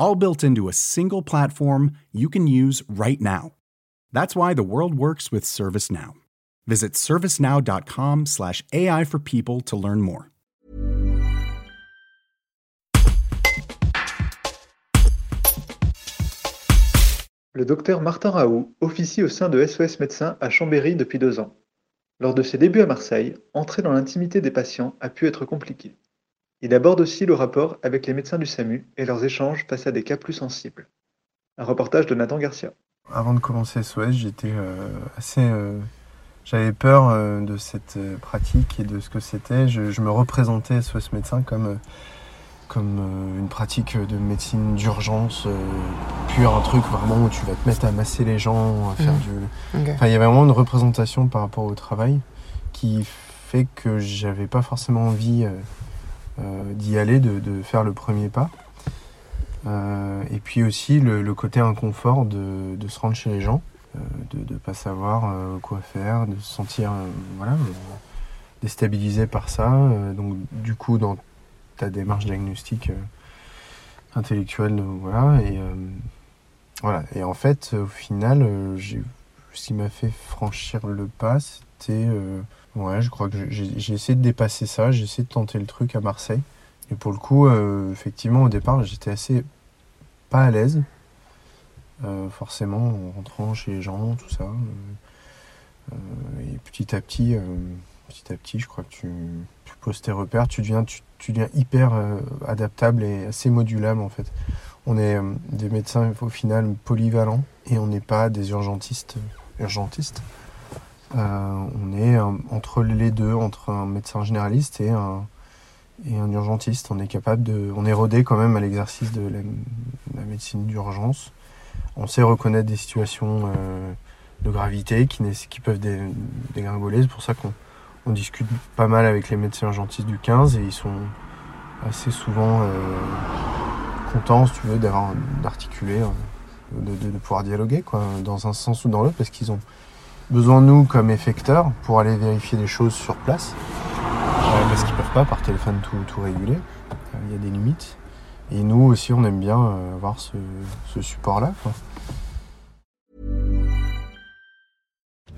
all built into a single platform you can use right now. That's why the world works with ServiceNow. Visit servicenow.com/slash AI for people to learn more. Le docteur Martin Raoult officie au sein de SOS Médecins à Chambéry depuis deux ans. Lors de ses débuts à Marseille, entrer dans l'intimité des patients a pu être compliqué. Il aborde aussi le rapport avec les médecins du SAMU et leurs échanges face à des cas plus sensibles. Un reportage de Nathan Garcia. Avant de commencer SOS, j'étais euh, assez. Euh, j'avais peur euh, de cette pratique et de ce que c'était. Je, me représentais SOS médecin comme, comme une pratique de médecine d'urgence pure, un truc vraiment où tu vas te mettre à masser les gens, à faire mmh. du. Enfin, il y avait vraiment une représentation par rapport au travail qui fait que j'avais pas forcément envie euh, d'y aller, de, faire le premier pas. Euh, et puis aussi le, côté inconfort de, se rendre chez les gens, euh, de ne pas savoir quoi faire, de se sentir voilà, déstabilisé par ça. donc du coup, dans ta démarche diagnostique intellectuelle, voilà, et voilà. Et en fait, au final, ce qui m'a fait franchir le pas, c'était Ouais, je crois que j'ai essayé de dépasser ça, j'ai essayé de tenter le truc à Marseille. Et pour le coup, euh, effectivement, au départ, j'étais assez pas à l'aise, euh, forcément, en rentrant chez les gens, tout ça. Euh, et petit à petit, petit à petit, je crois que tu, poses tes repères, tu deviens, tu, tu deviens hyper adaptable et assez modulable en fait. On est des médecins au final polyvalents et on n'est pas des urgentistes. urgentistes. Euh, on est entre les deux, entre un médecin généraliste et un, et un urgentiste. On est capable de, on est rodé quand même à l'exercice de la, médecine d'urgence. On sait reconnaître des situations euh, de gravité qui, qui peuvent dégringoler. C'est pour ça qu'on on discute pas mal avec les médecins urgentistes du 15 et ils sont assez souvent euh, contents, si tu veux, d'avoir d'articuler, de, de, pouvoir dialoguer, quoi, dans un sens ou dans l'autre, parce qu'ils ont besoin de nous comme effecteurs pour aller vérifier les choses sur place. Euh, parce qu'ils peuvent pas par téléphone tout, tout réguler. Euh, il y a des limites. Et nous aussi, on aime bien euh, avoir ce, ce support-là.